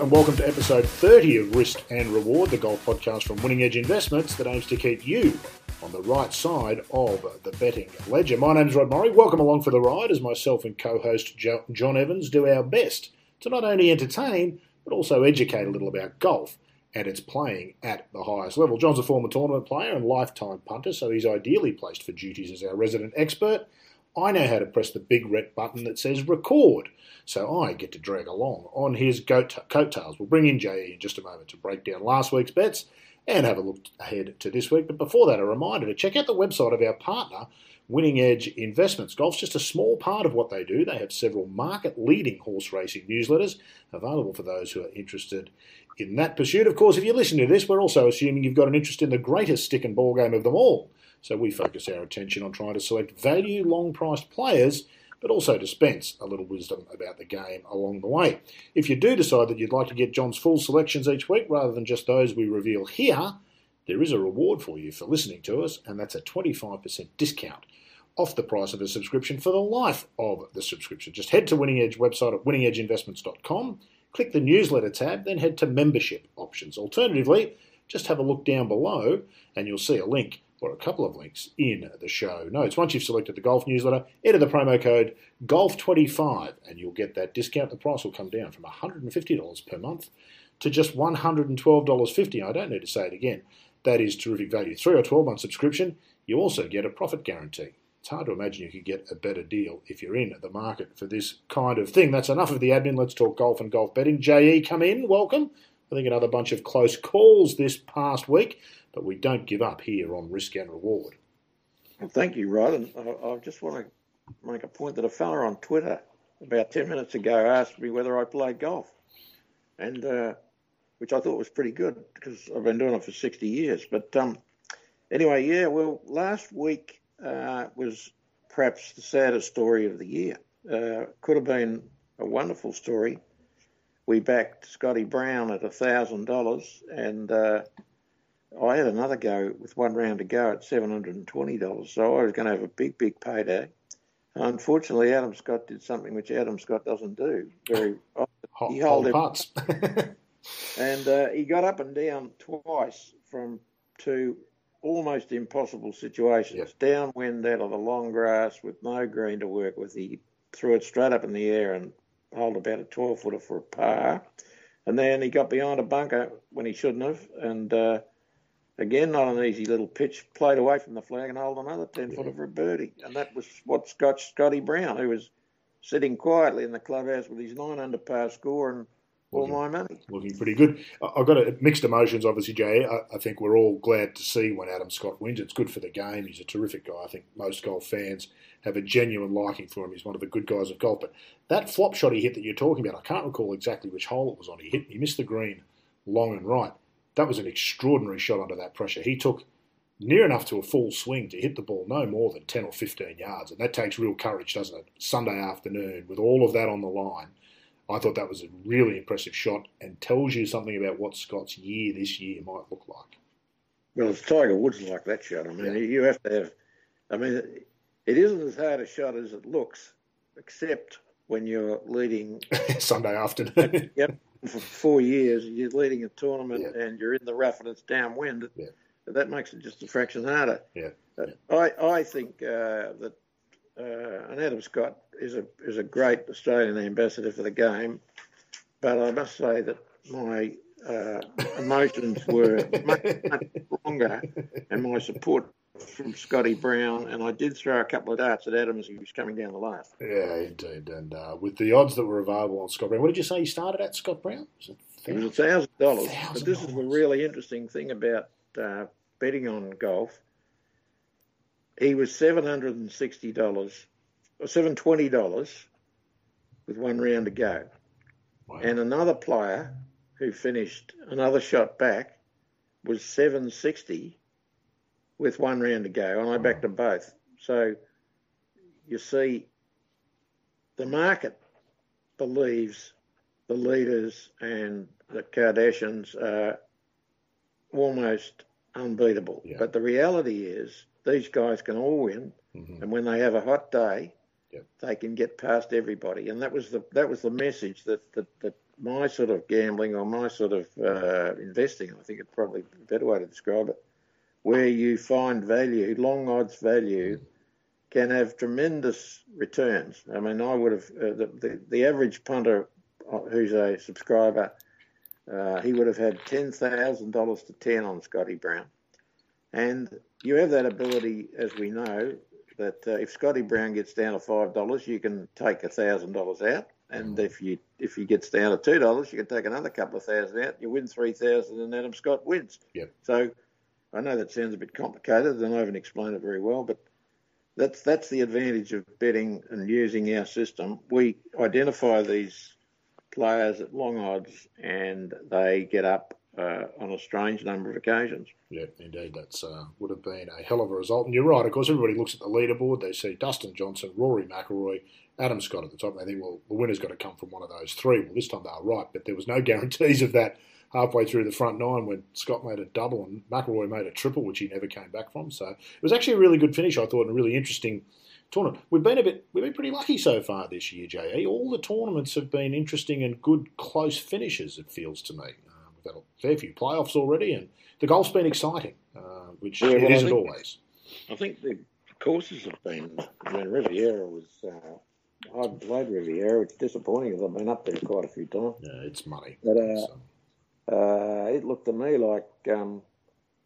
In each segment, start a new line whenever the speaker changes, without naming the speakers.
And welcome to episode 30 of Risk and Reward, the golf podcast from Winning Edge Investments that aims to keep you on the right side of the betting ledger. My name's Rod Murray. Welcome along for the ride as myself and co host John Evans do our best to not only entertain, but also educate a little about golf and its playing at the highest level. John's a former tournament player and lifetime punter, so he's ideally placed for duties as our resident expert. I know how to press the big red button that says record, so I get to drag along on his coattails. We'll bring in JE in just a moment to break down last week's bets and have a look ahead to this week. But before that, a reminder to check out the website of our partner, Winning Edge Investments. Golf's just a small part of what they do. They have several market leading horse racing newsletters available for those who are interested in that pursuit. Of course, if you listen to this, we're also assuming you've got an interest in the greatest stick and ball game of them all so we focus our attention on trying to select value long priced players, but also dispense a little wisdom about the game along the way. If you do decide that you'd like to get John's full selections each week rather than just those we reveal here, there is a reward for you for listening to us, and that's a 25% discount off the price of a subscription for the life of the subscription. Just head to Winning Edge website at winningedgeinvestments.com, click the newsletter tab, then head to membership options. Alternatively, just have a look down below and you'll see a link or a couple of links in the show notes. Once you've selected the golf newsletter, enter the promo code GOLF25 and you'll get that discount. The price will come down from $150 per month to just $112.50. I don't need to say it again. That is terrific value. Three or 12 month subscription, you also get a profit guarantee. It's hard to imagine you could get a better deal if you're in the market for this kind of thing. That's enough of the admin. Let's talk golf and golf betting. JE, come in. Welcome. I think another bunch of close calls this past week but we don't give up here on risk and reward.
Well, thank you, Rod. And I, I just want to make a point that a fella on Twitter about 10 minutes ago asked me whether I played golf, and uh, which I thought was pretty good because I've been doing it for 60 years. But um, anyway, yeah, well, last week uh, was perhaps the saddest story of the year. Uh, could have been a wonderful story. We backed Scotty Brown at $1,000 and uh, I had another go with one round to go at $720, so I was going to have a big, big payday. Unfortunately, Adam Scott did something which Adam Scott doesn't do very
often. he held putts.
and uh, he got up and down twice from two almost impossible situations. Yep. Downwind out of the long grass with no green to work with. He threw it straight up in the air and held about a 12 footer for a par. And then he got behind a bunker when he shouldn't have, and uh, Again, not an easy little pitch, played away from the flag and hold another 10 footer for a birdie. And that was what Scott Scotty Brown, who was sitting quietly in the clubhouse with his nine under par score and all looking, my money.
Looking pretty good. I've got a, mixed emotions, obviously, Jay. I, I, think we're all glad to see when Adam Scott wins. It's good for the game. He's a terrific guy. I think most golf fans have a genuine liking for him. He's one of the good guys of golf. But that flop shot he hit that you're talking about, I can't recall exactly which hole it was on. He hit, he missed the green long and right that was an extraordinary shot under that pressure. He took near enough to a full swing to hit the ball no more than 10 or 15 yards. And that takes real courage, doesn't it? Sunday afternoon, with all of that on the line. I thought that was a really impressive shot and tells you something about what Scott's year this year might look like.
Well, it's Tiger Woods like that shot. I mean, yeah. you have to have, I mean, it isn't as hard a shot as it looks, except when you're leading
Sunday afternoon.
yep for four years, you're leading a tournament yeah. and you're in the rough and it's downwind. Yeah. That makes it just a fraction harder.
Yeah.
I I think uh, that uh, and Adam Scott is a is a great Australian ambassador for the game, but I must say that my uh, emotions were much, much stronger and my support from Scotty Brown, and I did throw a couple of darts at Adam as he was coming down the line.
Yeah, indeed. And uh, with the odds that were available on Scott Brown, what did you say you started at, Scott Brown?
Was it, was a thousand dollars. But this is the really interesting thing about uh, betting on golf. He was seven hundred and sixty dollars, or seven twenty dollars, with one round to go, wow. and another player who finished another shot back was seven sixty with one round to go, and I backed them both. So you see, the market believes the leaders and the Kardashians are almost unbeatable. Yeah. But the reality is these guys can all win, mm-hmm. and when they have a hot day, yep. they can get past everybody. And that was the that was the message that that, that my sort of gambling or my sort of uh, investing, I think it's probably a better way to describe it, where you find value, long odds value, can have tremendous returns. I mean, I would have, uh, the, the, the, average punter uh, who's a subscriber, uh, he would have had $10,000 to 10 on Scotty Brown. And you have that ability, as we know, that uh, if Scotty Brown gets down to $5, you can take a $1,000 out and mm. if you if he gets down to two dollars, you can take another couple of thousand out. You win three thousand, and Adam Scott wins.
Yep.
So I know that sounds a bit complicated, and I haven't explained it very well, but that's that's the advantage of betting and using our system. We identify these players at long odds, and they get up uh, on a strange number of occasions.
Yeah, indeed, that's uh, would have been a hell of a result. And you're right, of course, everybody looks at the leaderboard. They see Dustin Johnson, Rory McIlroy, Adam Scott at the top. And they think, well, the winner's got to come from one of those three. Well, this time they were right, but there was no guarantees of that halfway through the front nine when Scott made a double and McIlroy made a triple, which he never came back from. So it was actually a really good finish, I thought, and a really interesting tournament. We've been a bit, we've been pretty lucky so far this year, JE. All the tournaments have been interesting and good, close finishes. It feels to me. Had a fair few playoffs already, and the golf's been exciting, uh, which yeah, well, it isn't always.
I think the courses have been. I mean, Riviera was. Uh, I've played Riviera. It's disappointing because I've been up there quite a few times.
Yeah, it's money.
But uh, so. uh, it looked to me like um,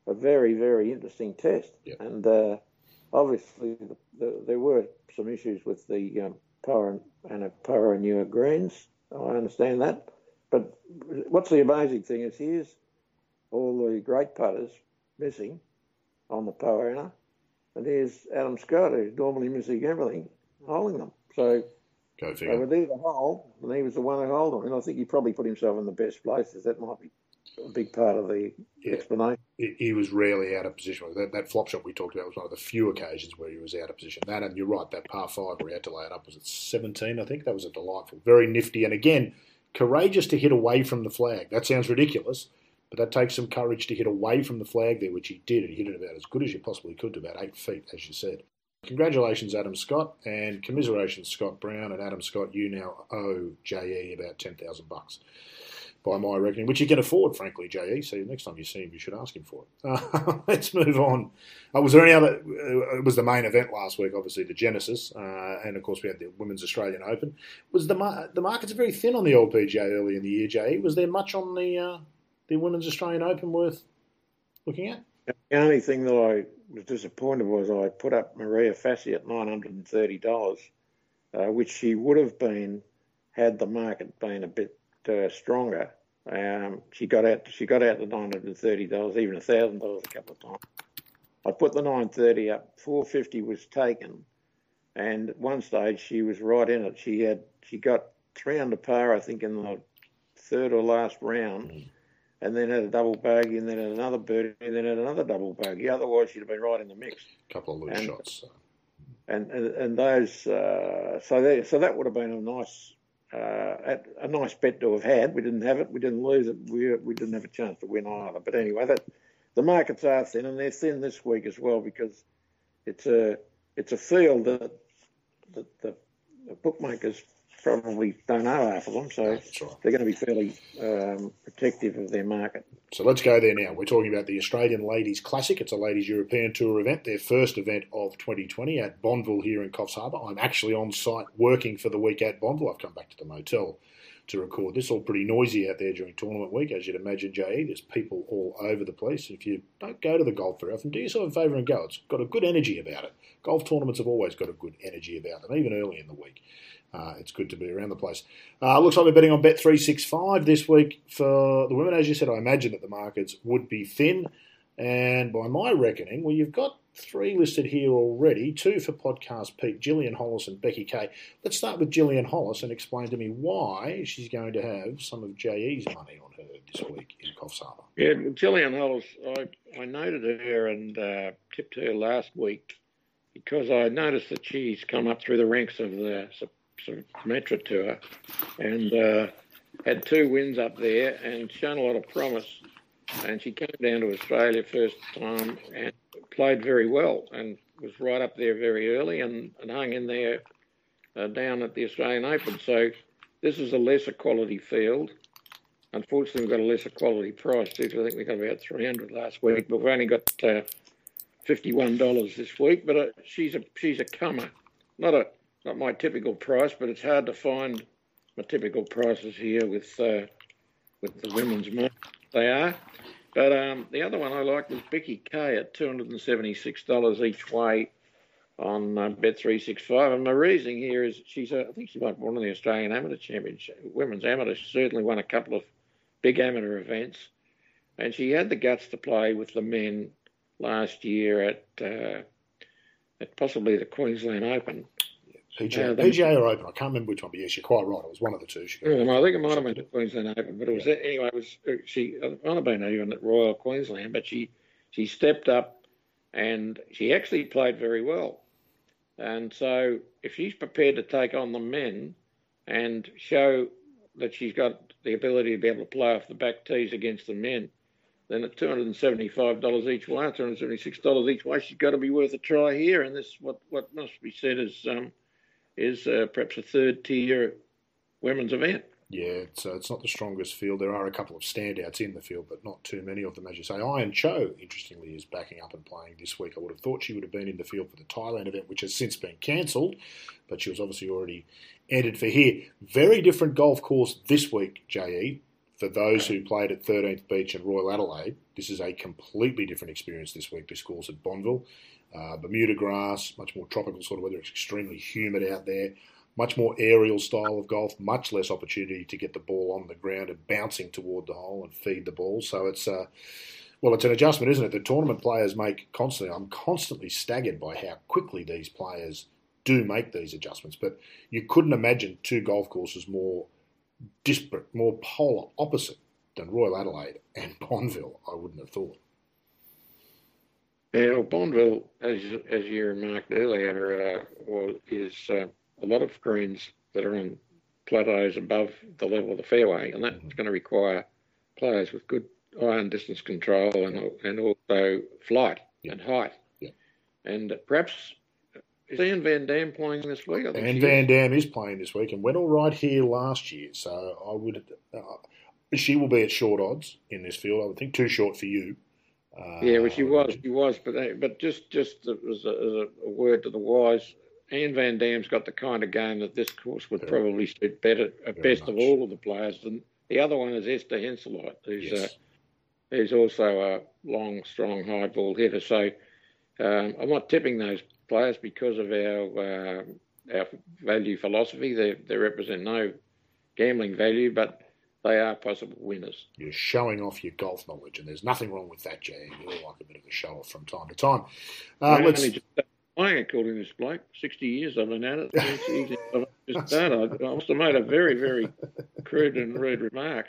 a very, very interesting test.
Yep.
And uh, obviously, the, the, there were some issues with the um, power and a Poa annua greens. I understand that. But what's the amazing thing is here's all the great putters missing on the Poa and here's Adam Scott, who's normally missing everything, holding them. So
Go figure.
They were there to hold, and he was the one who held them. And I think he probably put himself in the best places. That might be a big part of the yeah. explanation.
He was rarely out of position. That, that flop shot we talked about was one of the few occasions where he was out of position. That, and you're right, that par five where he had to lay it up was at 17, I think. That was a delightful, very nifty. And again, courageous to hit away from the flag. That sounds ridiculous, but that takes some courage to hit away from the flag there, which he did. and He hit it about as good as you possibly could to about eight feet, as you said. Congratulations, Adam Scott, and commiserations, Scott Brown and Adam Scott. You now owe JE about ten thousand bucks, by my reckoning, which you can afford, frankly, JE. So next time you see him, you should ask him for it. Uh, let's move on. Uh, was there any other? Uh, it was the main event last week, obviously the Genesis, uh, and of course we had the Women's Australian Open. Was the the markets very thin on the LPGA early in the year, JE? Was there much on the uh, the Women's Australian Open worth looking at?
The only thing that I was disappointed was I put up Maria Fassi at nine hundred and thirty dollars, uh, which she would have been had the market been a bit uh, stronger. Um, she got out. She got out to nine hundred and thirty dollars, even a thousand dollars a couple of times. I put the nine thirty up. Four fifty was taken, and at one stage she was right in it. She had she got three under par, I think, in the third or last round. Mm and then had a double bogey, and then had another birdie, and then had another double bogey. Otherwise, she'd have been right in the mix.
A couple of loose and, shots. So.
And, and and those uh, so they, so that would have been a nice uh, a nice bet to have had. We didn't have it. We didn't lose it. We we didn't have a chance to win either. But anyway, that the markets are thin, and they're thin this week as well because it's a it's a field that, that the, the bookmakers probably don't know half of them, so right. they're going to be fairly um, protective of their market.
So let's go there now. We're talking about the Australian Ladies Classic. It's a Ladies European Tour event, their first event of 2020 at Bonville here in Coffs Harbour. I'm actually on site working for the week at Bonville. I've come back to the motel to record this. All pretty noisy out there during tournament week, as you'd imagine, JE. There's people all over the place. If you don't go to the golf very often, do yourself a favour and go. It's got a good energy about it. Golf tournaments have always got a good energy about them, even early in the week uh, it's good to be around the place. Uh, looks like we're betting on Bet365 this week for the women. As you said, I imagine that the markets would be thin. And by my reckoning, well, you've got three listed here already two for Podcast Pete, Gillian Hollis and Becky Kay. Let's start with Gillian Hollis and explain to me why she's going to have some of JE's money on her this week in Coffs Harbour.
Yeah, Gillian Hollis, I, I noted her and uh, tipped her last week because I noticed that she's come up through the ranks of the Symetra Tour and uh, had two wins up there and shown a lot of promise. And she came down to Australia first time and played very well and was right up there very early and, and hung in there uh, down at the Australian Open. So this is a lesser quality field. unfortunately, we've got a lesser quality price too. I think we got about 300 last week, but we've only got uh, $51 this week. But uh, she's a she's a comer, not a not my typical price, but it's hard to find my typical prices here with uh, with the women's market. They are. But um, the other one I like was Becky Kay at $276 each way on uh, Bet365. And my reasoning here is she's, I think she might won the Australian Amateur Championship, Women's Amateur. She certainly won a couple of big amateur events. And she had the guts to play with the men last year at, uh, at possibly the Queensland Open.
PGA, uh, PGA or Open. I can't remember which one, but yes, you're quite right. It was one of the two. She
yeah, I think it might have been the Queensland Open, but it was yeah. anyway. It was uh, she I might have been even at Royal Queensland, but she she stepped up and she actually played very well. And so, if she's prepared to take on the men and show that she's got the ability to be able to play off the back tees against the men, then at $275 each way, $276 each way, she's got to be worth a try here. And this, what, what must be said is um, is uh, perhaps a third tier women's event.
Yeah, it's, uh, it's not the strongest field. There are a couple of standouts in the field, but not too many of them, as you say. Iron Cho, interestingly, is backing up and playing this week. I would have thought she would have been in the field for the Thailand event, which has since been cancelled, but she was obviously already entered for here. Very different golf course this week, JE. For those who played at 13th Beach and Royal Adelaide, this is a completely different experience this week. This course at Bonville. Uh, Bermuda grass, much more tropical sort of weather. It's extremely humid out there. Much more aerial style of golf, much less opportunity to get the ball on the ground and bouncing toward the hole and feed the ball. So it's uh, well, it's an adjustment, isn't it? The tournament players make constantly. I'm constantly staggered by how quickly these players do make these adjustments. But you couldn't imagine two golf courses more disparate, more polar opposite than Royal Adelaide and Bonville. I wouldn't have thought.
Yeah, well, Bonville, as as you remarked earlier, uh, well, is uh, a lot of greens that are on plateaus above the level of the fairway, and that's mm-hmm. going to require players with good iron distance control and and also flight yeah. and height.
Yeah.
And perhaps is Anne Van Dam playing this week?
Anne Van Dam is playing this week and went all right here last year. So I would. Uh, she will be at short odds in this field. I would think too short for you.
Uh, yeah, well, she was, she was, but uh, but just just as a, as a word to the wise, Anne Van Dam's got the kind of game that this course would probably suit better, uh, best much. of all of the players. And the other one is Esther Henseleit, who's uh, yes. uh, who's also a long, strong, high ball hitter. So um, I'm not tipping those players because of our uh, our value philosophy. They they represent no gambling value, but they are possible winners.
You're showing off your golf knowledge, and there's nothing wrong with that, Jay. You all like a bit of a show off from time to time.
Uh, let's... Just, I according to this bloke, 60 years I've been at it. just that. I, must have made a very, very crude and rude remark.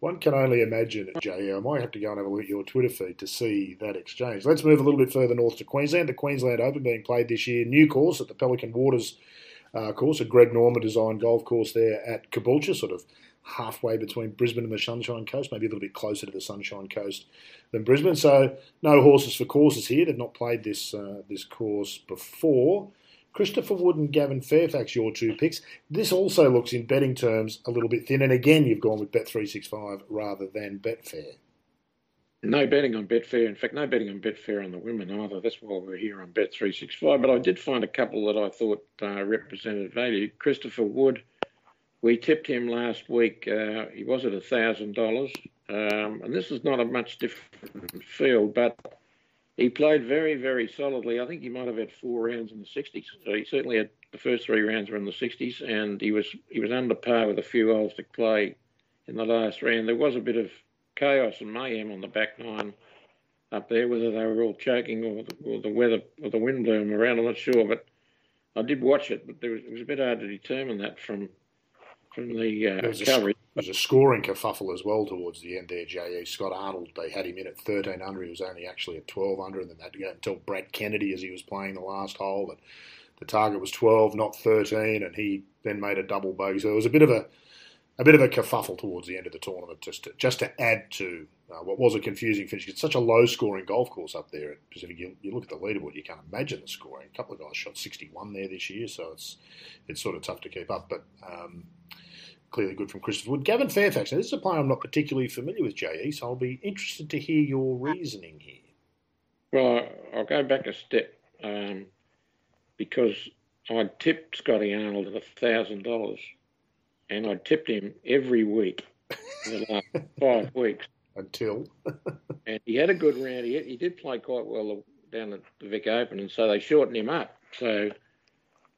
One can only imagine, Jay. I might have to go and have a look at your Twitter feed to see that exchange. Let's move a little bit further north to Queensland. The Queensland Open being played this year. New course at the Pelican Waters uh, course, a Greg Norman designed golf course there at Caboolture, sort of halfway between Brisbane and the Sunshine Coast, maybe a little bit closer to the Sunshine Coast than Brisbane. So no horses for courses here. They've not played this uh, this course before. Christopher Wood and Gavin Fairfax, your two picks. This also looks in betting terms a little bit thin, and again you've gone with Bet365 rather than Betfair.
No betting on Betfair. In fact, no betting on Betfair on the women either. That's why we're here on Bet365. But I did find a couple that I thought uh, represented value. Christopher Wood we tipped him last week. Uh, he was at a thousand um, dollars, and this is not a much different field, but he played very, very solidly. I think he might have had four rounds in the 60s. So he certainly had the first three rounds were in the 60s, and he was he was under par with a few holes to play in the last round. There was a bit of chaos and mayhem on the back nine up there, whether they were all choking or the, or the weather or the wind blew them around. I'm not sure, but I did watch it, but was, it was a bit hard to determine that from from the uh, there was coverage.
A, there was a scoring kerfuffle as well towards the end there, J.E. Scott Arnold, they had him in at 13 under. He was only actually at 12 under, and then they had to go and tell Brad Kennedy as he was playing the last hole that the target was 12, not 13, and he then made a double bogey. So it was a bit of a a bit of a kerfuffle towards the end of the tournament, just to, just to add to uh, what was a confusing finish. It's such a low scoring golf course up there at Pacific. You, you, look at the leaderboard, you can't imagine the scoring. A couple of guys shot 61 there this year, so it's it's sort of tough to keep up. But um, clearly good from Christopher Wood. Gavin Fairfax. Now, this is a player I'm not particularly familiar with, JE, so I'll be interested to hear your reasoning here.
Well, I'll go back a step um, because I tipped Scotty Arnold at thousand dollars, and I tipped him every week for the last five weeks
until.
and he had a good round. He, he did play quite well down at the Vic Open, and so they shortened him up. So,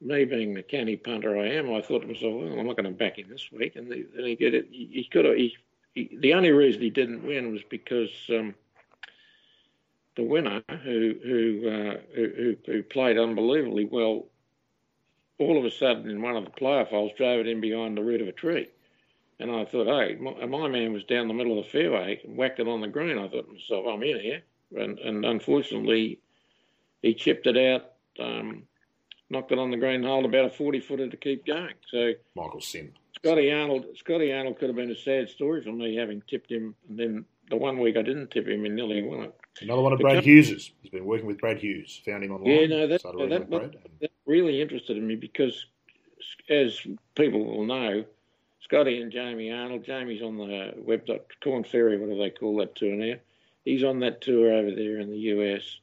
me being the canny punter I am, I thought to myself, well, I'm not going to back him this week. And he did it. He, he could have. He, he, the only reason he didn't win was because. Um, the winner, who who, uh, who who played unbelievably well, all of a sudden in one of the playoff holes drove it in behind the root of a tree. And I thought, hey, my, my, man was down the middle of the fairway, whacked it on the green. I thought to myself, I'm in here. And, and unfortunately, he chipped it out, um, knocked it on the green hole, about a 40 footer to keep going. So
Michael Sim.
Scotty Arnold, Scotty Arnold could have been a sad story for me having tipped him, and then the one week I didn't tip him, he nearly won it.
Another one of Brad Hughes's. He's been working with Brad Hughes. Found him online.
Yeah, no, that, that, that, that, really interested in me because, as people will know, Scotty and Jamie Arnold. Jamie's on the web. Corn Ferry, what do they call that tour now? He's on that tour over there in the US,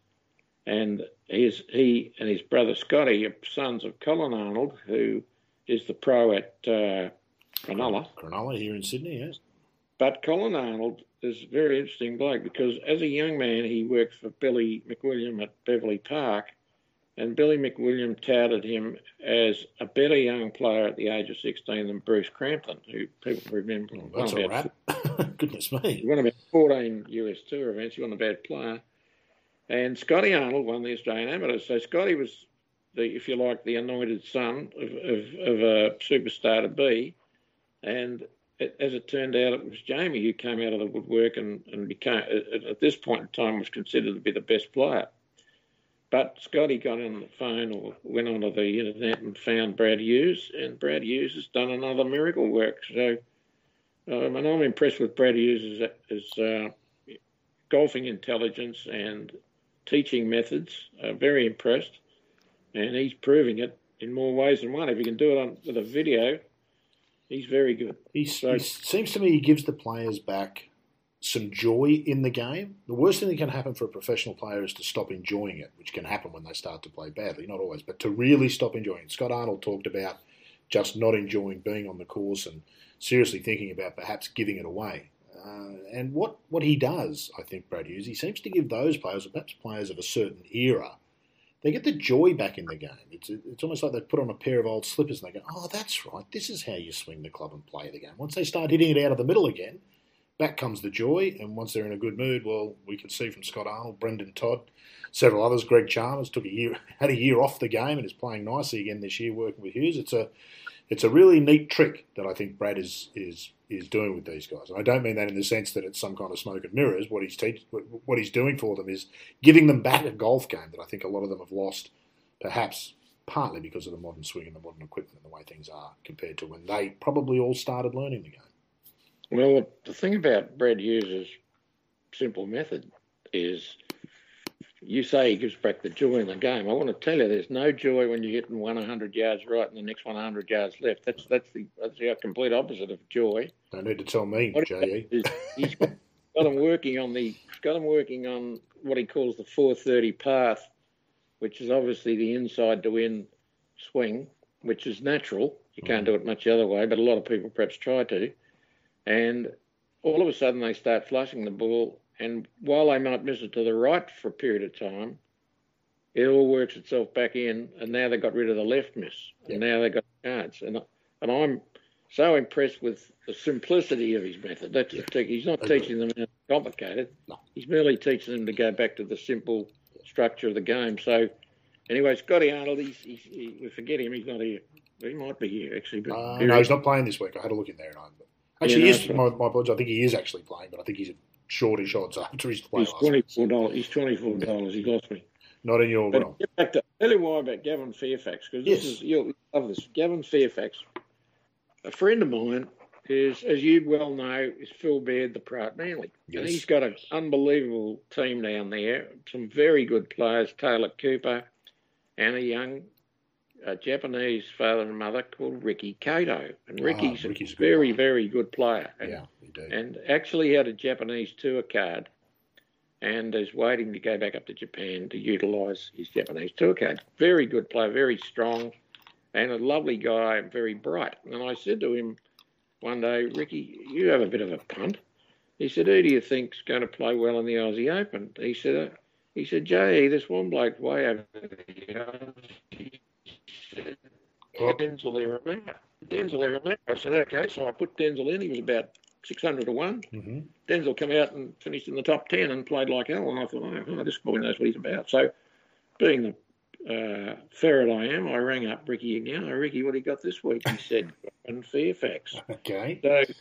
and his he and his brother Scotty are sons of Colin Arnold, who is the pro at uh, Cronulla.
Cronulla here in Sydney, yes.
But Colin Arnold is a very interesting bloke because as a young man he worked for Billy McWilliam at Beverley Park, and Billy McWilliam touted him as a better young player at the age of 16 than Bruce Crampton, who people remember.
Oh, that's all right. Goodness me.
He won about 14 US Tour events. He wasn't a bad player. And Scotty Arnold won the Australian Amateur. So Scotty was, the, if you like, the anointed son of, of, of a superstar to be. And as it turned out, it was Jamie who came out of the woodwork and, and became, at this point in time, was considered to be the best player. But Scotty got on the phone or went onto the internet and found Brad Hughes, and Brad Hughes has done another miracle work. So, um, and I'm impressed with Brad Hughes' as, uh, golfing intelligence and teaching methods. Uh, very impressed, and he's proving it in more ways than one. If he can do it on, with a video, He's very good.
he seems to me he gives the players back some joy in the game. The worst thing that can happen for a professional player is to stop enjoying it, which can happen when they start to play badly. Not always, but to really stop enjoying it. Scott Arnold talked about just not enjoying being on the course and seriously thinking about perhaps giving it away. Uh, and what, what he does, I think, Brad Hughes, he seems to give those players, or perhaps players of a certain era, they get the joy back in the game. It's it's almost like they put on a pair of old slippers and they go, oh, that's right, this is how you swing the club and play the game. Once they start hitting it out of the middle again, back comes the joy. And once they're in a good mood, well, we can see from Scott Arnold, Brendan Todd, several others, Greg Chalmers took a year, had a year off the game and is playing nicely again this year, working with Hughes. It's a it's a really neat trick that I think Brad is is is doing with these guys. And I don't mean that in the sense that it's some kind of smoke and mirrors. What he's teach, what he's doing for them is giving them back a golf game that I think a lot of them have lost, perhaps partly because of the modern swing and the modern equipment and the way things are compared to when they probably all started learning the game.
Well, the thing about Brad Hughes' simple method is you say he gives back the joy in the game. I want to tell you, there's no joy when you're hitting one 100 yards right and the next one 100 yards left. That's that's the that's the complete opposite of joy.
Don't need to tell me, what J.E.
He's got him working on the got him working on what he calls the 430 path, which is obviously the inside to in swing, which is natural. You can't mm. do it much the other way, but a lot of people perhaps try to. And all of a sudden they start flushing the ball and while they might miss it to the right for a period of time, it all works itself back in. And now they've got rid of the left miss. And now they've got a chance. And, and I'm so impressed with the simplicity of his method. That's yeah. He's not teaching them anything complicated. No. He's merely teaching them to go back to the simple structure of the game. So, anyway, Scotty Arnold, he's, he's, he, we forget him. He's not here. He might be here, actually. But
uh, no, he's not playing this week. I had a look in there. And I, actually, yeah, no, he is, my, my apologies. I think he is actually playing, but I think he's shortish odds after his play.
He's twenty four dollars. He's twenty four dollars. He lost me.
Not in your realm.
Get back to tell you why about Gavin Fairfax because yes. this is you'll love this. Gavin Fairfax, a friend of mine, is as you well know is Phil Baird, the pro Manly, yes. and he's got an unbelievable team down there. Some very good players, Taylor Cooper, and a young a Japanese father and mother called Ricky Kato, and
Ah,
Ricky's,
Ricky's a
a
good
very, very good player. And,
Yeah, indeed.
and actually had a Japanese tour card, and is waiting to go back up to Japan to utilise his Japanese tour card. Very good player, very strong, and a lovely guy, very bright. And I said to him one day, Ricky, you have a bit of a punt. He said, "Who do you think's going to play well in the Aussie Open?" He said, "He said, Jay, this one bloke way over the Aussie."
Oh.
Denzel Ieremia. Denzel Ieremia. I said, okay, so I put Denzel in. He was about 600 to 1.
hmm
Denzel came out and finished in the top 10 and played like hell. And I thought, oh, oh, this boy knows what he's about. So, being the uh, ferret I am, I rang up Ricky again. Oh, Ricky, what do you got this week? He said, and Fairfax.
Okay.
So,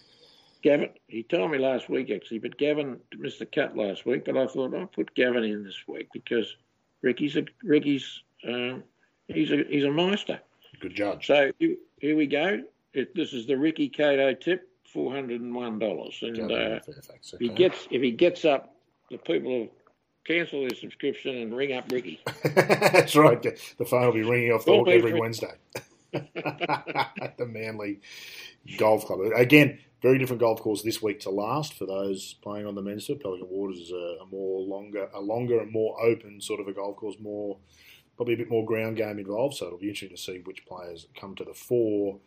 Gavin, he told me last week actually, but Gavin missed the cut last week. But I thought I'll put Gavin in this week because Ricky's a Ricky's um, he's a he's a meister.
Good judge.
So here we go. It, this is the Ricky Kato tip, four hundred and one dollars, and uh,
Fairfax.
if he gets if he gets up, the people will cancel their subscription and ring up Ricky.
That's right. The phone will be ringing off the hook every Wednesday. At the Manly Golf Club. Again, very different golf course this week to last for those playing on the men's. Pelican Waters is a, a more longer, a longer and more open sort of a golf course. More, probably a bit more ground game involved. So it'll be interesting to see which players come to the fore.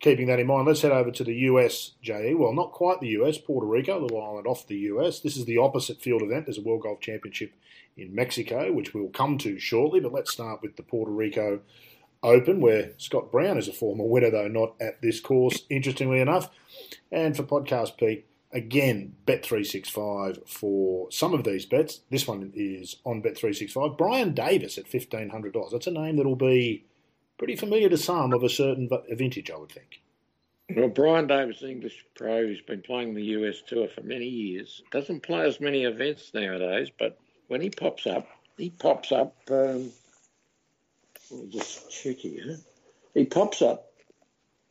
Keeping that in mind, let's head over to the US, JE. Well, not quite the US, Puerto Rico, little island off the US. This is the opposite field event. There's a World Golf Championship in Mexico, which we'll come to shortly. But let's start with the Puerto Rico Open, where Scott Brown is a former winner, though not at this course, interestingly enough. And for Podcast Pete, again, Bet365 for some of these bets. This one is on Bet365. Brian Davis at $1,500. That's a name that'll be pretty familiar to some of a certain vintage, I would think.
Well, Brian Davis, English pro, who's been playing the US tour for many years, doesn't play as many events nowadays, but when he pops up, he pops up. Um, me just check here. He pops up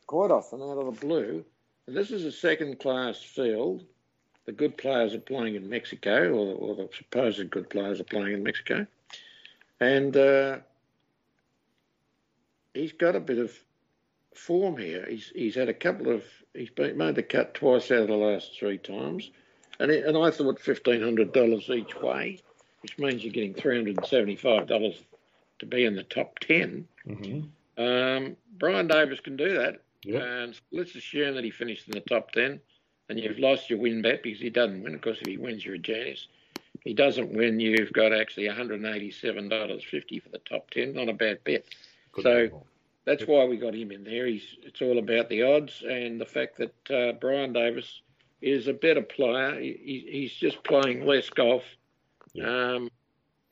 quite often out of the blue. This is a second class field. The good players are playing in Mexico, or, or the supposed good players are playing in Mexico. And uh, he's got a bit of form here. He's he's had a couple of he's been made the cut twice out of the last three times, and it, and I thought fifteen hundred dollars each way, which means you're getting three hundred and seventy five dollars to be in the top ten.
Mm-hmm.
Um, Brian Davis can do that,
Yeah.
and let's assume that he finished in the top ten, and you've lost your win bet because he doesn't win. Of course, if he wins, you're a genius. He doesn't win, you've got actually one hundred and eighty seven dollars fifty for the top ten. Not a bad bet.
Good
So-. That's why we got him in there. He's it's all about the odds and the fact that uh, Brian Davis is a better player. He, he- he's just playing less golf um,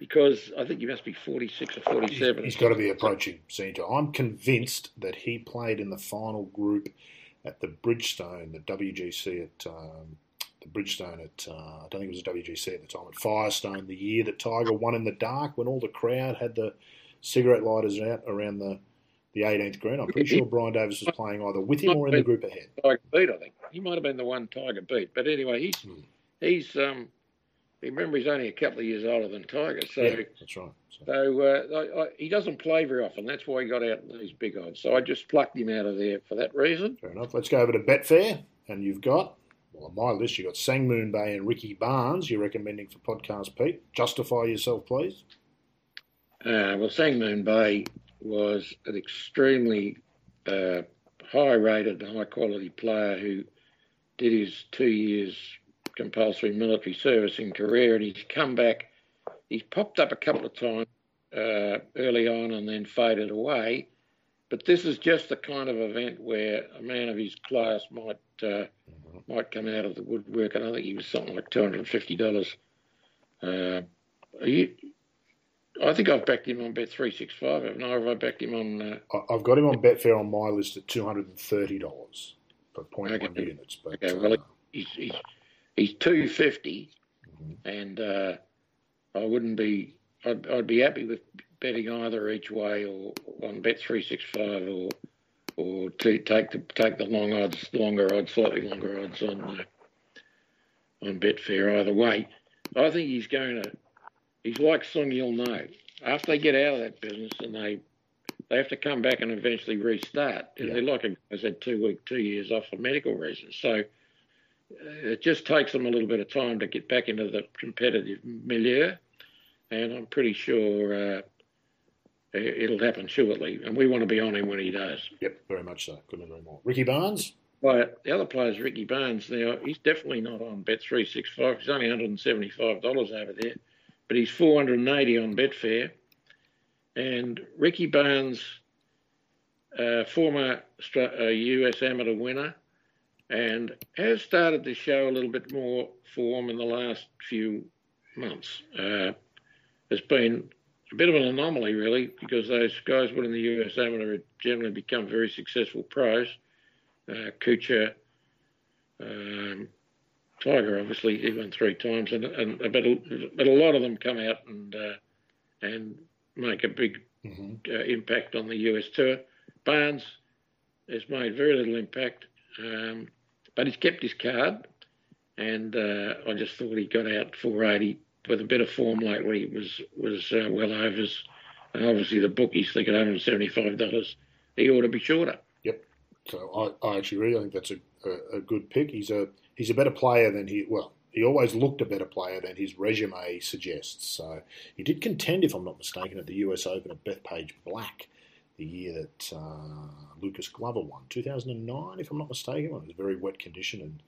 because I think he must be 46 or 47.
He's got to be approaching senior. I'm convinced that he played in the final group at the Bridgestone, the WGC at um, the Bridgestone at uh, I don't think it was a WGC at the time at Firestone, the year that Tiger won in the dark when all the crowd had the cigarette lighters out around the the 18th green. I'm pretty sure Brian Davis was playing either with him or in the group ahead.
Tiger beat, I think. He might have been the one Tiger beat. But anyway, he's
Hmm.
he's um, remember he's only a couple of years older than Tiger, so.
yeah, that's right. So,
So uh, I, I, he doesn't play very often. That's why he got out in these big odds. So I just plucked him out of there for that reason.
fair enough. Let's go over to Betfair, and you've got. Well, on my list, you've got Sang Moon Bae and Ricky Barnes. You're recommending for podcast, Pete. Justify yourself, please.
Uh, well, Sang Moon Bae was an extremely uh, high rated, high quality player who did his two years compulsory military service in Korea and he's come back. He's popped up a couple of times uh, early on and then faded away. But this is just the kind of event where a man of his class might uh, might come out of the woodwork. And I think he was something like two hundred and fifty dollars. Uh, you, I think I've backed him on Bet three six five. Haven't I? Have I backed him on? Uh,
I've got him on Betfair on my list at two hundred and thirty dollars for point one
Okay.
units. But
Okay, well,
uh,
he's he's, he's two fifty,
Mhm.
and uh, I wouldn't be. I'd, I'd be happy with betting either each way or on Bet three six five or or to take the take the long odds, longer odds, slightly longer odds on uh, on Betfair either way. I think he's going to. He's like Seung Yul Noh. After they get out of that business and they they have to come back and eventually restart.
Yeah.
They're like a guy's had two week, two years off for medical reasons. So it just takes them a little bit of time to get back into the competitive milieu, and I'm pretty sure uh, it- it'll happen shortly. And we want to be on him when he does.
Yep, very much so. Couldn't agree more. Ricky Barnes.
But the other player is Ricky Barnes. Now he's definitely not on Bet three six five. He's only one hundred and seventy five dollars over there, but he's four hundred and eighty on Betfair. And Ricky Barnes, uh, former uh, US amateur winner, and has started to show a little bit more form in the last few months. Uh, has been a bit of an anomaly, really, because those guys winning the US amateur have generally become very successful pros uh, Kuchar, um, Tiger, obviously, he won three times, and, and but, a, but a lot of them come out and uh, and make a big
Mm-hmm.
uh, impact on the US tour. Barnes has made very little impact, um, but he's kept his card, and uh, I just thought he got out 480 with a bit of form lately was was uh, well overs, and obviously the bookies think at 175 dollars he ought to be shorter. Yep.
So I, I actually really think that's a, a, a good pick. He's a he's a better player than he well. He always looked a better player than his resume suggests. So he did contend, if I'm not mistaken, at the US Open at Bethpage Black the year that uh, Lucas Glover won, 2009, if I'm not mistaken. It was a very wet condition, and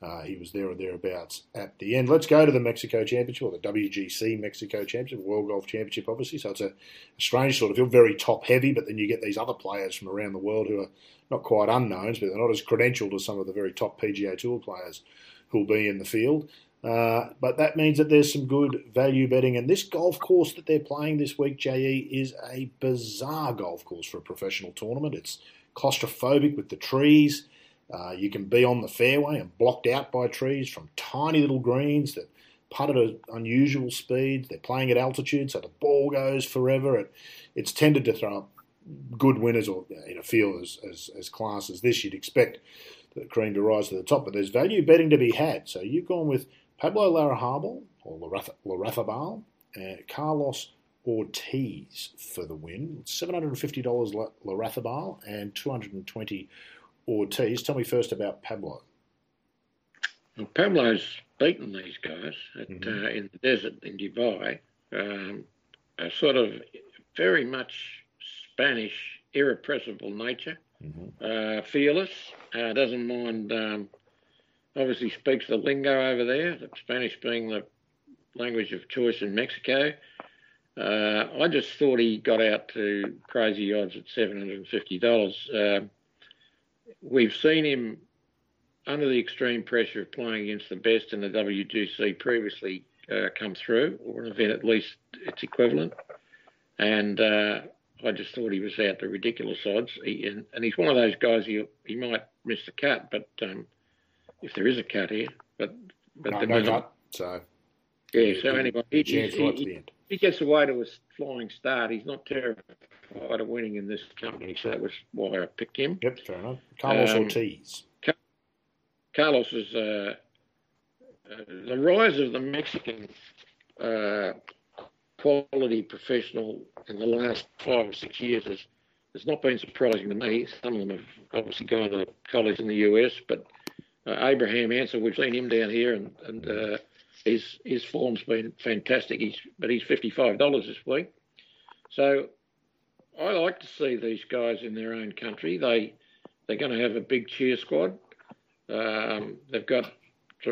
uh, he was there or thereabouts at the end. Let's go to the Mexico Championship, or the WGC Mexico Championship, World Golf Championship, obviously. So it's a, strange sort of feel very top heavy, but then you get these other players from around the world who are not quite unknowns, but they're not as credentialed as some of the very top PGA Tour players who'll be in the field. Uh, but that means that there's some good value betting. And this golf course that they're playing this week, JE, is a bizarre golf course for a professional tournament. It's claustrophobic with the trees. Uh, you can be on the fairway and blocked out by trees from tiny little greens that putt at an unusual speed. They're playing at altitude, so the ball goes forever. It, it's tended to throw up good winners, or in a field as, as, as class as this, you'd expect the cream to rise to the top. But there's value betting to be had. So you've gone with Pablo Larrahabal or Larrazabal, uh, Carlos Ortiz for the win. $750 Larrazabal and 220 Ortiz. Tell me first about Pablo.
Well, Pablo's beaten these guys at,
Mhm.
uh, in the desert in Dubai. Um, a sort of very much Spanish, irrepressible nature.
Mm-hmm.
Uh, fearless, uh, doesn't mind. Um, obviously, speaks the lingo over there. Spanish being the language of choice in Mexico. Uh, I just thought he got out to crazy odds at seven hundred and fifty dollars. Uh, we've seen him under the extreme pressure of playing against the best in the WGC previously uh, come through, or an event at least its equivalent. And uh, I just thought he was out to ridiculous odds. He, and, and he's one of those guys he he might miss the cut, but um, if there is a cut here, but but
No,
the
no cut. So
yeah. So anyway, he, he, he, he gets away to a flying start. He's not terrified of winning in this company, so that was why I picked him.
Yep, fair enough. Carlos
Um,
Ortiz.
Carlos is uh, uh, the rise of the Mexican uh, quality professional in the last five or six years has, has not been surprising to me. Some of them have obviously gone to college in the US, but Abraham Ancer, we've seen him down here, and, and uh, his his form's been fantastic. He's but he's fifty five dollars this week, so I like to see these guys in their own country. They they're going to have a big cheer squad. Um, they've got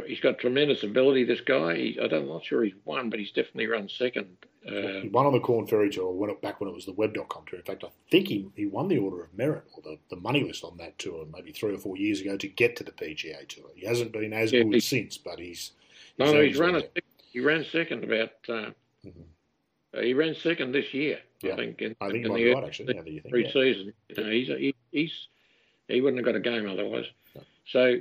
he's got tremendous ability. This guy, he, I don't, I'm not sure he's won, but he's definitely run second. Uh,
He won on the Corn Ferry Tour when it, back when it was the Web.com tour. In fact, I think he, he won the Order of Merit or the, the money list on that tour maybe three or four years ago to get to the PGA Tour. He hasn't been as
Yeah,
good
he-
since, but he's.
no, no, he's run a,
his way
sec- he ran second about. Uh,
Mhm.
uh, he ran second this year,
Yeah,
I think. In,
I think
in
you might
the
be right, actually. Now that you think. Yeah.
pre-season. You know, he's, he, he's he wouldn't have got a game otherwise.
No.
So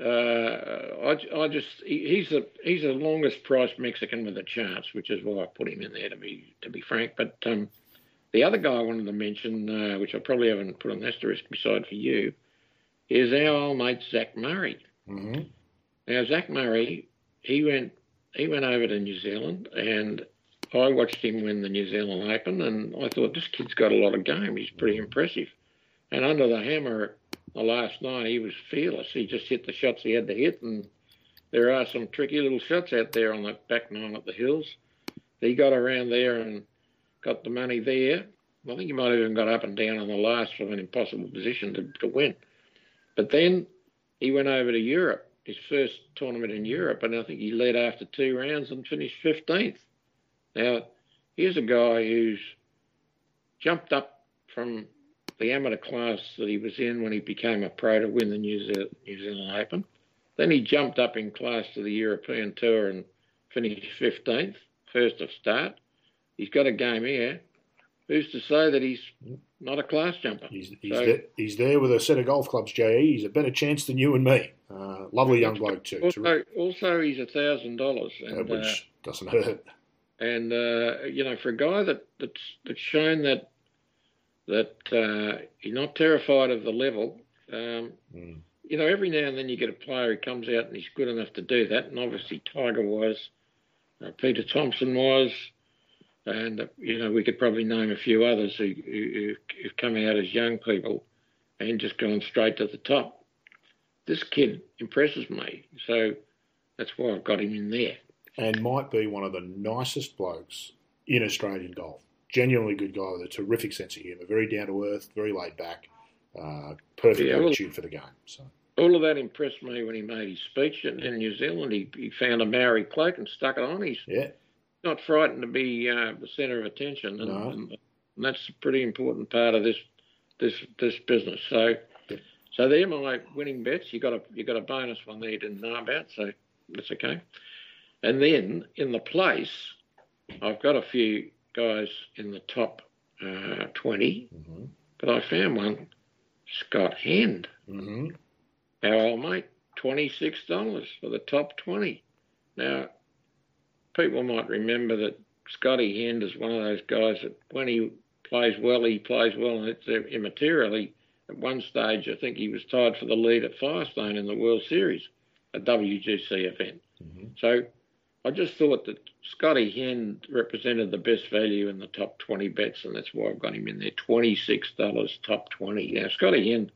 I, I just he, he's the he's the longest priced Mexican with a chance, which is why I put him in there to be to be frank. But um, the other guy I wanted to mention, uh, which I probably haven't put on the asterisk beside for you, is our old mate Zach Murray.
hmm
Now Zach Murray, he went he went over to New Zealand, and I watched him win the New Zealand Open, and I thought this kid's got a lot of game. He's pretty impressive. And under the hammer, the last night he was fearless. He just hit the shots he had to hit, and there are some tricky little shots out there on that back nine at the hills. He got around there and got the money there. I think he might have even got up and down on the last from an impossible position to, to win. But then he went over to Europe, his first tournament in Europe, and I think he led after two rounds and finished 15th. Now, here's a guy who's jumped up from the amateur class that he was in when he became a pro to win the New Zealand, New Zealand Open. Then he jumped up in class to the European Tour and finished 15th, first of start. He's got a game here. Who's to say that he's not a class jumper?
He's, he's, so, there, he's there with a set of golf clubs, JE. He's a better chance than you and me. Uh, lovely young bloke, too.
Also, also he's a $1,000.
Which uh, doesn't hurt.
And, uh, you know, for a guy that, that's, that's shown that that uh, he's not terrified of the level. Um, mm. You know, every now and then you get a player who comes out and he's good enough to do that, and obviously Tiger was, uh, Peter Thomson was, and uh, you know we could probably name a few others who, who, who've come out as young people and just gone straight to the top. This kid impresses me, so that's why I've got him in there.
And might be one of the nicest blokes in Australian golf genuinely good guy with a terrific sense of humour, very down to earth, very laid back, uh, perfect yeah, attitude for the game. So
all of that impressed me when he made his speech in, in New Zealand. He, he, found a Maori cloak and stuck it on. He's
yeah.
not frightened to be uh, the centre of attention, and, no. and, and, that's a pretty important part of this this this business. So. Yeah. So they're my winning bets. You got a you got a bonus one there you didn't know about, so that's okay. And then in the place, I've got a few guys in the top uh, 20, mm-hmm. but I found one, Scott Hend,
mm-hmm.
our old mate, $26 for the top 20. Now, people might remember that Scotty Hend is one of those guys that when he plays well, he plays well, and it's immaterially. At one stage, I think he was tied for the lead at Firestone in the World Series, a WGC event. Mm-hmm. So I just thought that Scotty Hend represented the best value in the top 20 bets, and that's why I've got him in there. $26 top 20. Now, Scotty Hend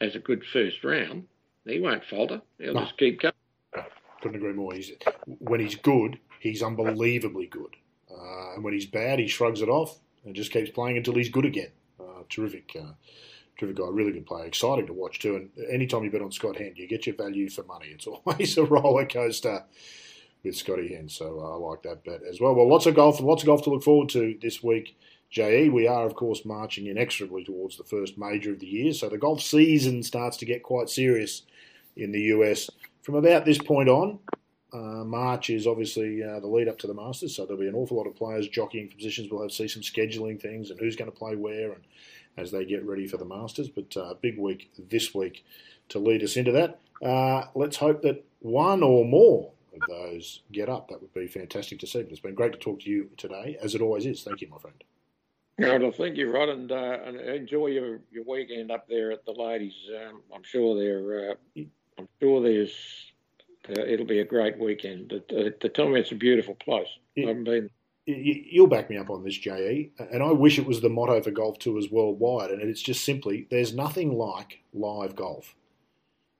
has a good first round. He won't falter. He'll no. just keep going.
Couldn't agree more. He's, when he's good, he's unbelievably good. Uh, and when he's bad, he shrugs it off and just keeps playing until he's good again. Uh, terrific. Uh, terrific guy, really good player, exciting to watch too. And anytime you bet on Scott Hend, you get your value for money. It's always a roller coaster with Scotty Hend. So uh, I like that bet as well. Well, lots of golf, lots of golf to look forward to this week. JE, we are of course marching inexorably towards the first major of the year, so the golf season starts to get quite serious in the US from about this point on. Uh, March is obviously uh, the lead up to the Masters, so there'll be an awful lot of players jockeying for positions. We'll have to see some scheduling things and who's going to play where, and as they get ready for the Masters. But uh, big week this week to lead us into that. Uh, let's hope that one or more of those get up. That would be fantastic to see. But it's been great to talk to you today, as it always is. Thank you, my friend.
No, well, thank you, Rod, and, uh, and enjoy your, your weekend up there at the ladies. Um, I'm sure there, uh, I'm sure there's, uh, it'll be a great weekend. The, the, tell me it's a beautiful place. I haven't been.
You'll back me up on this, JE, and I wish it was the motto for golf tours worldwide. And it's just simply there's nothing like live golf.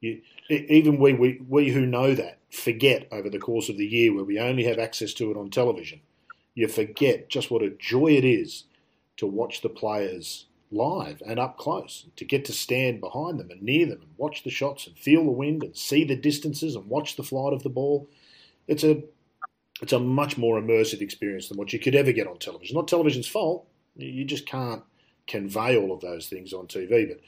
You, even we, we, we who know that forget over the course of the year where we only have access to it on television. You forget just what a joy it is to watch the players live and up close, to get to stand behind them and near them and watch the shots and feel the wind and see the distances and watch the flight of the ball. It's a it's a much more immersive experience than what you could ever get on television. Not television's fault. You just can't convey all of those things on TV. But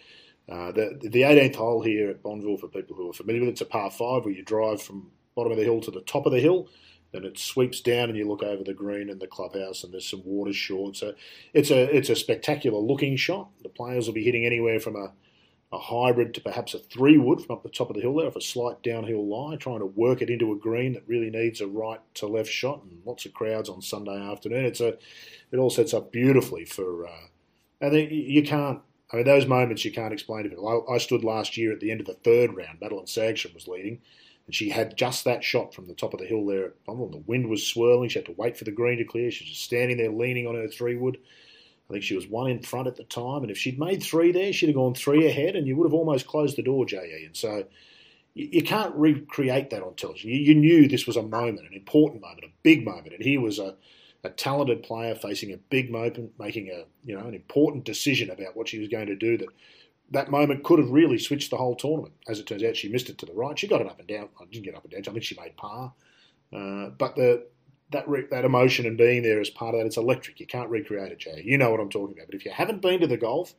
uh, the the 18th hole here at Bonville, for people who are familiar with it, it's a par five where you drive from bottom of the hill to the top of the hill. Then it sweeps down, and you look over the green and the clubhouse, and there's some water short. So it's a it's a spectacular looking shot. The players will be hitting anywhere from a a hybrid to perhaps a three wood from up the top of the hill there, off a slight downhill lie, trying to work it into a green that really needs a right to left shot, and lots of crowds on Sunday afternoon. It's a it all sets up beautifully for, uh, and you can't I mean, those moments you can't explain to people. I, I, stood last year at the end of the third round. Madelene Sagström was leading, And she had just that shot from the top of the hill there at Bonville. The wind was swirling. She had to wait for the green to clear. She was just standing there leaning on her three wood. I think she was one in front at the time. And if she'd made three there, she'd have gone three ahead and you would have almost closed the door, JE. And so you, you can't recreate that on television. You, you, knew this was a moment, an important moment, a big moment. And here was a, a talented player facing a big moment, making a you know an important decision about what she was going to do that that moment could have really switched the whole tournament. As it turns out, she missed it to the right. She got it up and down. I didn't get up and down. I think she made par. Uh, but the that re- that emotion and being there as part of that, it's electric. You can't recreate it, Jay. You know what I'm talking about. But if you haven't been to the golf,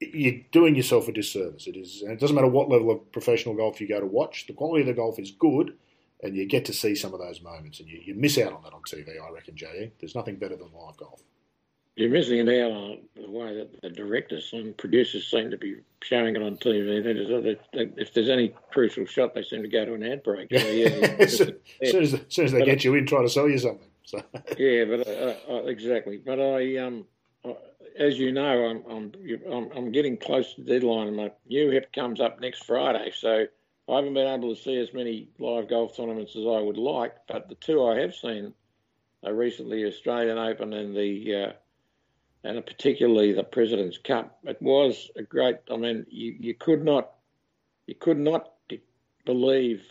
you're doing yourself a disservice. It is, and it doesn't matter what level of professional golf you go to watch. The quality of the golf is good, and you get to see some of those moments, and you, you miss out on that on TV. I reckon, Jay. There's nothing better than live golf
you're missing it out on the way that the directors and producers seem to be showing it on TV. if there's any crucial shot, they seem to go to an ad break. So, yeah,
as, soon as, as, soon as they but, get you in, try to sell you something. So.
yeah, but uh, uh, exactly. But I, um, as you know, I'm, I'm, I'm getting close to the deadline, and my new hip comes up next Friday. So I haven't been able to see as many live golf tournaments as I would like. But the two I have seen are recently Australian Open and the uh, and particularly the President's Cup. It was a great. I mean, you, you could not you could not believe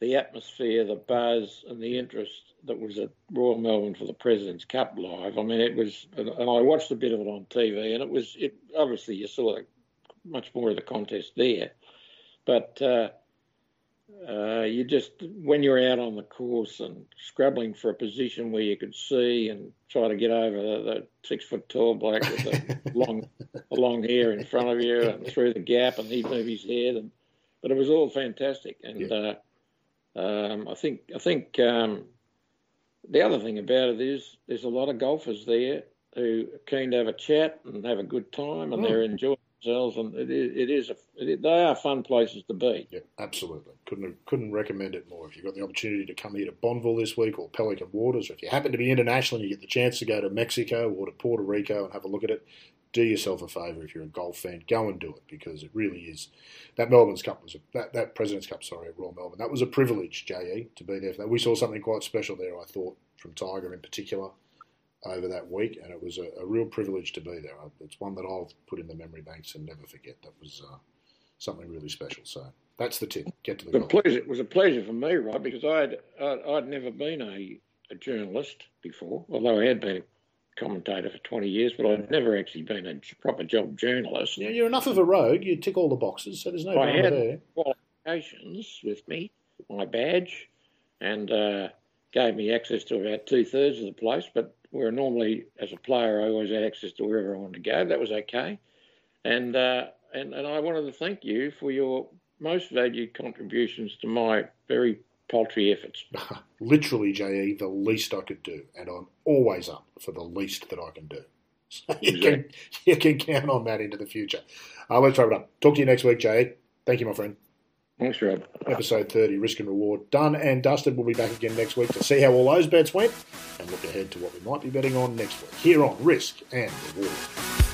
the atmosphere, the buzz, and the interest that was at Royal Melbourne for the President's Cup live. I mean, it was, and I watched a bit of it on TV, and it was. It obviously you saw much more of the contest there, but. Uh, uh, you just when you're out on the course and scrabbling for a position where you could see and try to get over the, the six foot tall bloke with the long long hair in front of you and through the gap and he'd move his head and but it was all fantastic and yeah. uh, um, I think I think um, the other thing about it is there's a lot of golfers there who are keen to have a chat and have a good time and oh. they're enjoying themselves, and it is, it is a, it, they are fun places to be.
Yeah, absolutely. Couldn't couldn't recommend it more. If you've got the opportunity to come here to Bonville this week or Pelican Waters, or if you happen to be international and you get the chance to go to Mexico or to Puerto Rico and have a look at it, do yourself a favour if you're a golf fan, go and do it because it really is. That Melbourne's Cup was a, that that President's Cup, sorry, Royal Melbourne. That was a privilege, Je, to be there for that. We saw something quite special there. I thought from Tiger in particular over that week, and it was a, a, real privilege to be there. It's one that I'll put in the memory banks and never forget. That was uh, something really special. So that's the tip. Get to the.
It pleasure, it was a pleasure for me, right? Because I'd I'd, I'd never been a, a, journalist before, although I had been a commentator for twenty years, but I'd never actually been a proper job journalist.
Yeah, you're enough of a rogue. You tick all the boxes, so there's no I
had
there.
qualifications with me, my badge, and. Uh, gave me access to about two thirds of the place, but where normally as a player I always had access to wherever I wanted to go. That was okay, and uh, and and I wanted to thank you for your most valued contributions to my very paltry efforts.
Literally, Je, the least I could do, and I'm always up for the least that I can do. So you, exactly. can, you can count on that into the future. Uh, let's wrap it up. Talk to you next week, Je. Thank you, my friend.
Thanks, Rob.
Episode 30, Risk and Reward, done and dusted. We'll be back again next week to see how all those bets went and look ahead to what we might be betting on next week here on Risk and Reward.